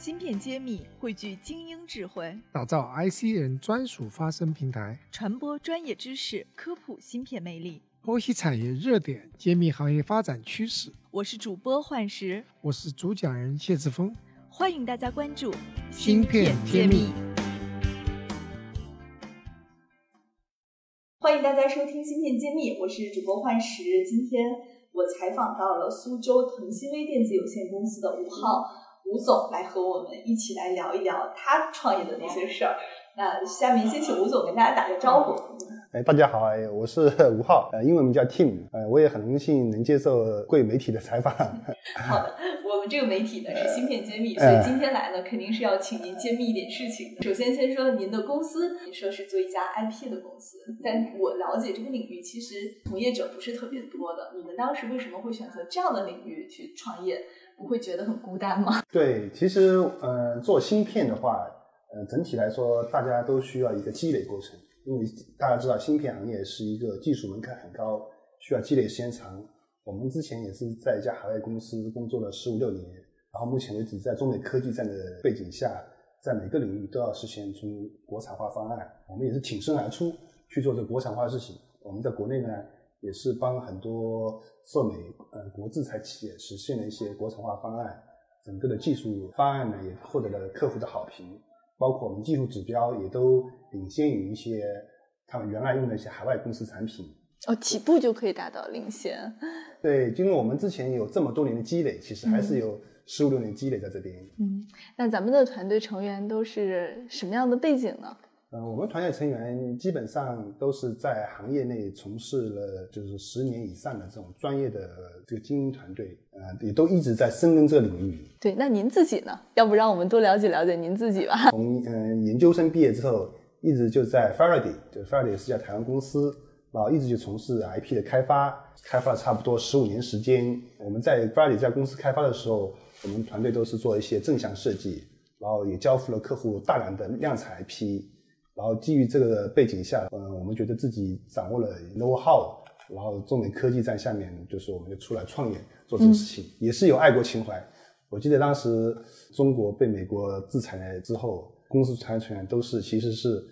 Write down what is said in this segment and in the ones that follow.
芯片揭秘汇聚精英智慧，打造 IC 人专属发声平台，传播专业知识，科普芯片魅力，剖析产业热点，揭秘行业发展趋势。我是主播幻石，我是主讲人谢志峰，欢迎大家关注芯片揭秘。欢迎大家收听芯片揭秘，我是主播幻石。今天我采访到了苏州腾新微电子有限公司的吴浩。吴总来和我们一起来聊一聊他创业的那些事儿。那下面先请吴总跟大家打个招呼。哎，大家好，哎，我是吴浩，呃，英文名叫 Tim，呃，我也很荣幸能接受贵媒体的采访。好的，我们这个媒体呢是芯片揭秘，所以今天来呢肯定是要请您揭秘一点事情的。首先，先说您的公司，您说是做一家 IP 的公司，但我了解这个领域其实从业者不是特别多的。你们当时为什么会选择这样的领域去创业？不会觉得很孤单吗？对，其实呃，做芯片的话，呃，整体来说，大家都需要一个积累过程，因为大家知道，芯片行业是一个技术门槛很高，需要积累时间长。我们之前也是在一家海外公司工作了十五六年，然后目前为止，在中美科技战的背景下，在每个领域都要实现出国产化方案。我们也是挺身而出去做这国产化事情。我们在国内呢。也是帮很多受美呃国制裁企业实现了一些国产化方案，整个的技术方案呢也获得了客户的好评，包括我们技术指标也都领先于一些他们原来用的一些海外公司产品。哦，起步就可以达到领先。对，因为我们之前有这么多年的积累，其实还是有十五六年积累在这边。嗯，那咱们的团队成员都是什么样的背景呢？呃，我们团队成员基本上都是在行业内从事了就是十年以上的这种专业的这个精英团队，呃，也都一直在深耕这个领域。对，那您自己呢？要不让我们多了解了解您自己吧。从嗯研究生毕业之后，一直就在 Faraday，就 Faraday 是家台湾公司，然后一直就从事 IP 的开发，开发了差不多十五年时间。我们在 Faraday 这家公司开发的时候，我们团队都是做一些正向设计，然后也交付了客户大量的量产 IP。然后基于这个背景下，嗯，我们觉得自己掌握了 know how，然后重点科技站下面，就是我们就出来创业做这个事情，也是有爱国情怀。我记得当时中国被美国制裁之后，公司团队成员都是其实是。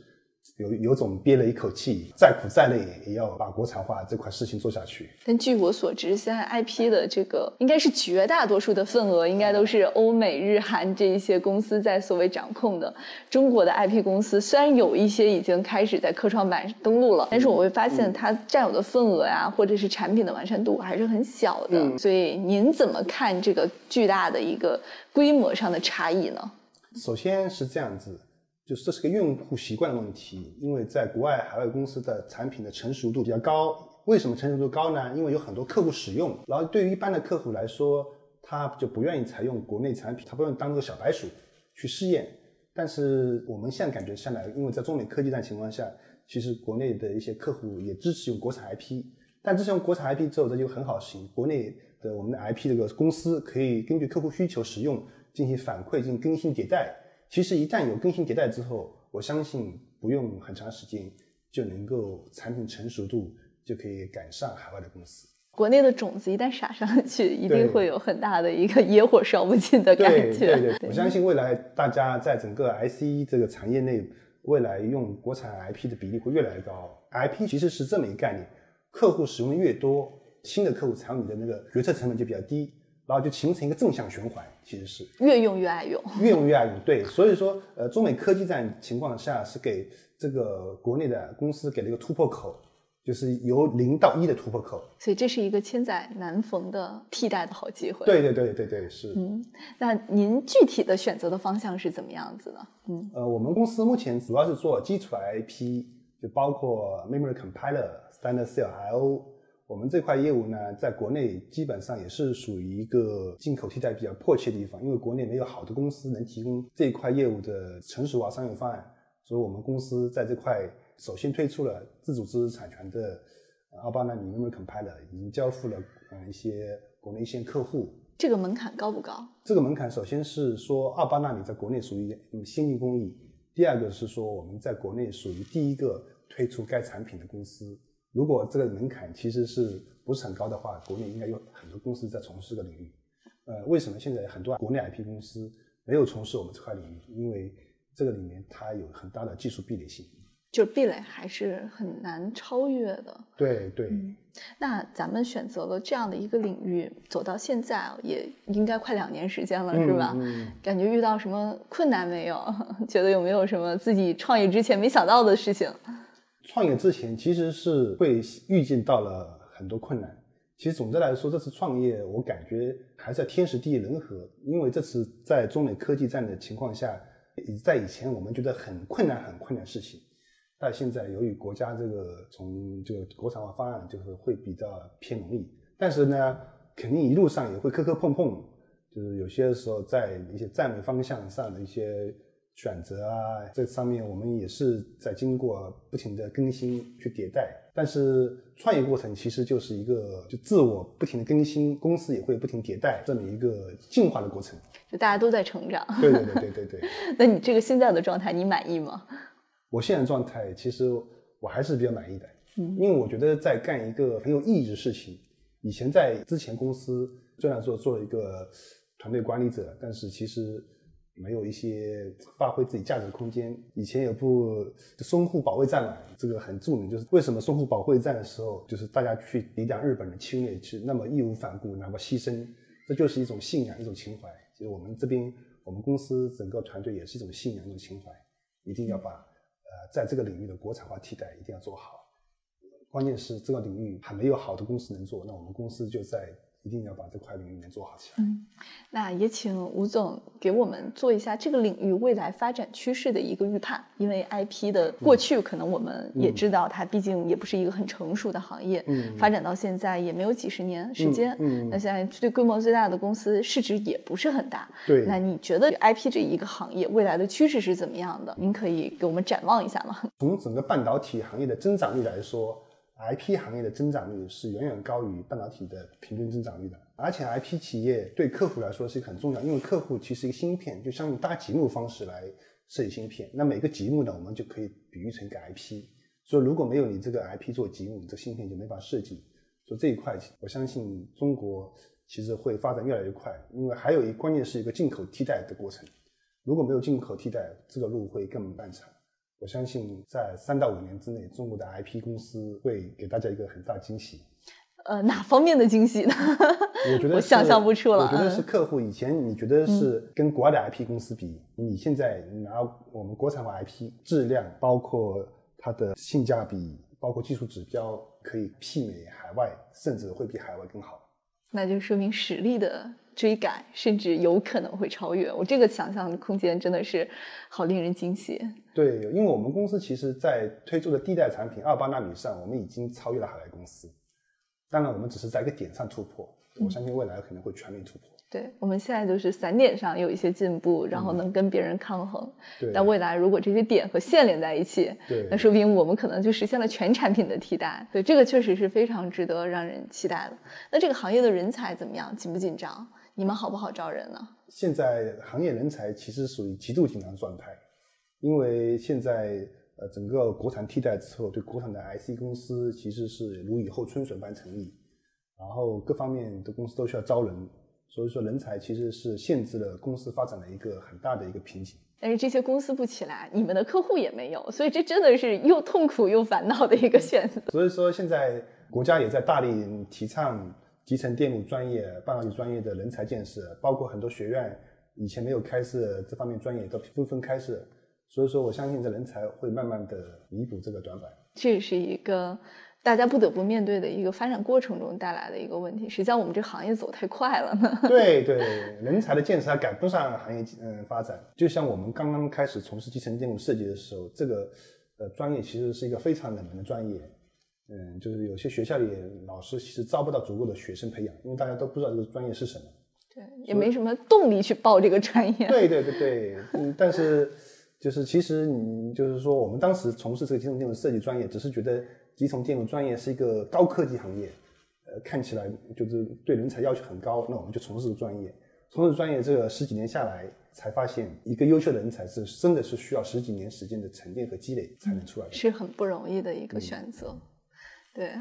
有有种憋了一口气，再苦再累也要把国产化这块事情做下去。但据我所知，现在 IP 的这个应该是绝大多数的份额，应该都是欧美日韩这一些公司在所谓掌控的。中国的 IP 公司虽然有一些已经开始在科创板登陆了，但是我会发现它占有的份额呀，或者是产品的完善度还是很小的。所以您怎么看这个巨大的一个规模上的差异呢？首先是这样子。就是这是个用户习惯的问题，因为在国外海外公司的产品的成熟度比较高。为什么成熟度高呢？因为有很多客户使用，然后对于一般的客户来说，他就不愿意采用国内产品，他不愿意当个小白鼠去试验。但是我们现在感觉下来，因为在中美科技战情况下，其实国内的一些客户也支持用国产 IP。但支持用国产 IP 之后，这就很好行。国内的我们的 IP 这个公司可以根据客户需求使用，进行反馈，进行更新迭代。其实一旦有更新迭代之后，我相信不用很长时间就能够产品成熟度就可以赶上海外的公司。国内的种子一旦撒上去，一定会有很大的一个野火烧不尽的感觉。对对对，我相信未来大家在整个 IC 这个产业内，未来用国产 IP 的比例会越来越高。IP 其实是这么一个概念，客户使用的越多，新的客户采用你的那个决策成本就比较低。然后就形成一个正向循环，其实是越用越爱用，越用越爱用。对，所以说，呃，中美科技战情况下是给这个国内的公司给了一个突破口，就是由零到一的突破口。所以这是一个千载难逢的替代的好机会。对对对对对，是。嗯，那您具体的选择的方向是怎么样子的？嗯，呃，我们公司目前主要是做基础 IP，就包括 Memory Compiler、Standard Cell I/O。我们这块业务呢，在国内基本上也是属于一个进口替代比较迫切的地方，因为国内没有好的公司能提供这一块业务的成熟化商用方案，所以我们公司在这块首先推出了自主知识产权的二八纳米 Memory Compiler，已经交付了嗯一些国内一线客户。这个门槛高不高？这个门槛首先是说二八纳米在国内属于先进工艺，第二个是说我们在国内属于第一个推出该产品的公司。如果这个门槛其实是不是很高的话，国内应该有很多公司在从事这个领域。呃，为什么现在很多国内 IP 公司没有从事我们这块领域，因为这个里面它有很大的技术壁垒性。就壁垒还是很难超越的。对对，那咱们选择了这样的一个领域，走到现在也应该快两年时间了，是吧？嗯感觉遇到什么困难没有？觉得有没有什么自己创业之前没想到的事情？创业之前其实是会预见到了很多困难。其实总的来说，这次创业我感觉还是要天时地利人和，因为这次在中美科技战的情况下，在以前我们觉得很困难、很困难的事情，但现在由于国家这个从这个国产化方案就是会比较偏容易，但是呢，肯定一路上也会磕磕碰碰，就是有些时候在一些战略方向上的一些选择啊，这上面我们也是在经过不停的更新去迭代。但是创业过程其实就是一个就自我不停的更新，公司也会不停迭代这么一个进化的过程。就大家都在成长。对对对对对对。那你这个现在的状态，你满意吗？我现在状态其实我还是比较满意的，嗯，因为我觉得在干一个很有意义的事情。以前在之前公司虽然说做了一个团队管理者，但是其实没有一些发挥自己价值的空间。以前有部淞沪保卫战嘛，这个很著名，就是为什么淞沪保卫战的时候，就是大家去抵挡日本的侵略，去那么义无反顾，哪怕牺牲，这就是一种信仰，一种情怀。其实我们这边，我们公司整个团队也是一种信仰，一种情怀，一定要把呃在这个领域的国产化替代一定要做好。关键是这个领域还没有好的公司能做，那我们公司就在一定要把这块领域能做好起来。嗯，那也请吴总给我们做一下这个领域未来发展趋势的一个预判。因为 IP 的过去可能我们也知道，它毕竟也不是一个很成熟的行业，嗯发展到现在也没有几十年时间。嗯嗯那现在最规模最大的公司市值也不是很大。对那你觉得 IP 这一个行业未来的趋势是怎么样的？您可以给我们展望一下吗？从整个半导体行业的增长率来说，IP 行业的增长率是远远高于半导体的平均增长率的。而且 IP 企业对客户来说是很重要，因为客户其实一个芯片就像用搭积木方式来设计芯片，那每个积木呢，我们就可以比喻成一个 IP。所以如果没有你这个 IP 做积木，你这芯片就没法设计。所以这一块，我相信中国其实会发展越来越快，因为还有一关键是一个进口替代的过程。如果没有进口替代，这个路会更漫长。我相信在三到五年之内，中国的 IP 公司会给大家一个很大惊喜。呃，哪方面的惊喜呢？我觉得是我想象不出了我觉得是嗯客户以前你觉得是跟国外的 IP 公司比，你现在拿我们国产化 IP 质量，包括它的性价比，包括技术指标，可以媲美海外，甚至会比海外更好。那就说明实力的追赶，甚至有可能会超越。我这个想象空间真的是好令人惊喜。对，因为我们公司其实在推出的第一代产品二八纳米上，我们已经超越了海外公司。当然，我们只是在一个点上突破，我相信未来可能会全面突破。对我们现在就是散点上有一些进步，然后能跟别人抗衡。嗯对但未来如果这些点和线连在一起，对那说明我们可能就实现了全产品的替代。对，这个确实是非常值得让人期待的。那这个行业的人才怎么样？紧不紧张？你们好不好招人呢？现在行业人才其实属于极度紧张状态，因为现在呃整个国产替代之后，对国产的 IC 公司其实是如雨后春笋般成立，然后各方面的公司都需要招人，所以说人才其实是限制了公司发展的一个很大的一个瓶颈。但是这些公司不起来，你们的客户也没有，所以这真的是又痛苦又烦恼的一个选择。所以说现在国家也在大力提倡集成电路专业、半导体专业的人才建设，包括很多学院以前没有开设这方面专业都纷纷开设，所以说我相信这人才会慢慢的弥补这个短板。这是一个大家不得不面对的一个发展过程中带来的一个问题。实际上，我们这个行业走太快了呢。对对，人才的建设还赶不上行业嗯发展。就像我们刚刚开始从事集成电路设计的时候，这个呃专业其实是一个非常冷门的专业。嗯，就是有些学校里老师其实招不到足够的学生培养，因为大家都不知道这个专业是什么。对，也没什么动力去报这个专业。对对对对，嗯，但是就是其实你就是说，我们当时从事这个集成电路设计专业，只是觉得集成电路专业是一个高科技行业，呃，看起来就是对人才要求很高，那我们就从事这个专业。从事专业这个十几年下来，才发现一个优秀的人才是真的是需要十几年时间的沉淀和积累才能出来的。是很不容易的一个选择。对，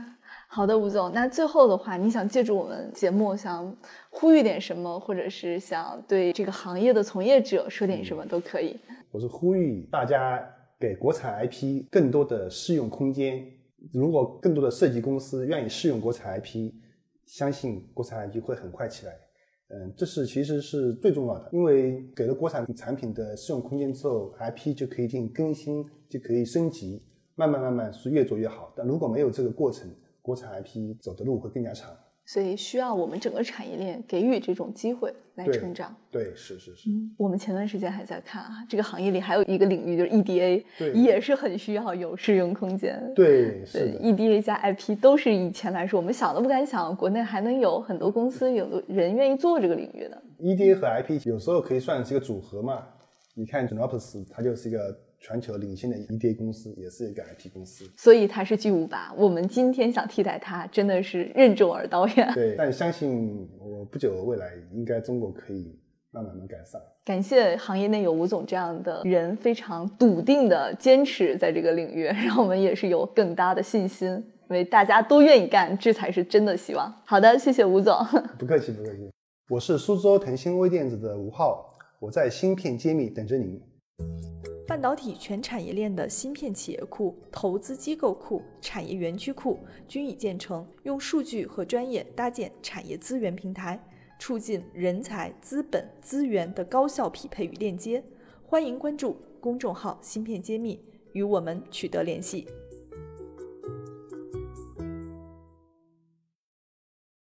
好的，吴总，那最后的话，你想借助我们节目想呼吁点什么，或者是想对这个行业的从业者说点什么都可以。我是呼吁大家给国产 IP 更多的试用空间。如果更多的设计公司愿意试用国产 IP，相信国产 IP 会很快起来。嗯，这是其实是最重要的，因为给了国产产品的试用空间之后，IP 就可以进行更新，就可以升级，慢慢慢慢是越做越好。但如果没有这个过程，国产 IP 走的路会更加长。所以需要我们整个产业链给予这种机会来成长。对，是是是。嗯，我们前段时间还在看啊，这个行业里还有一个领域就是 EDA，对，也是很需要有试用空间。对，是 EDA 加 IP 都是以前来说我们想都不敢想，国内还能有很多公司有人愿意做这个领域的。EDA 和 IP 有时候可以算是一个组合嘛？你看 j n o p s 它就是一个。全球领先的 EDA 公司也是一个 IT 公司，所以它是巨无霸。我们今天想替代它，真的是任重而道远。对，但相信我不久的未来应该中国可以慢慢的改善。感谢行业内有吴总这样的人，非常笃定的坚持在这个领域，让我们也是有更大的信心，因为大家都愿意干，这才是真的希望。好的，谢谢吴总。不客气，不客气。我是苏州腾讯微电子的吴浩，我在芯片揭秘等着您。半导体全产业链的芯片企业库、投资机构库、产业园区库均已建成，用数据和专业搭建产业资源平台，促进人才、资本、资源的高效匹配与链接。欢迎关注公众号“芯片揭秘”，与我们取得联系。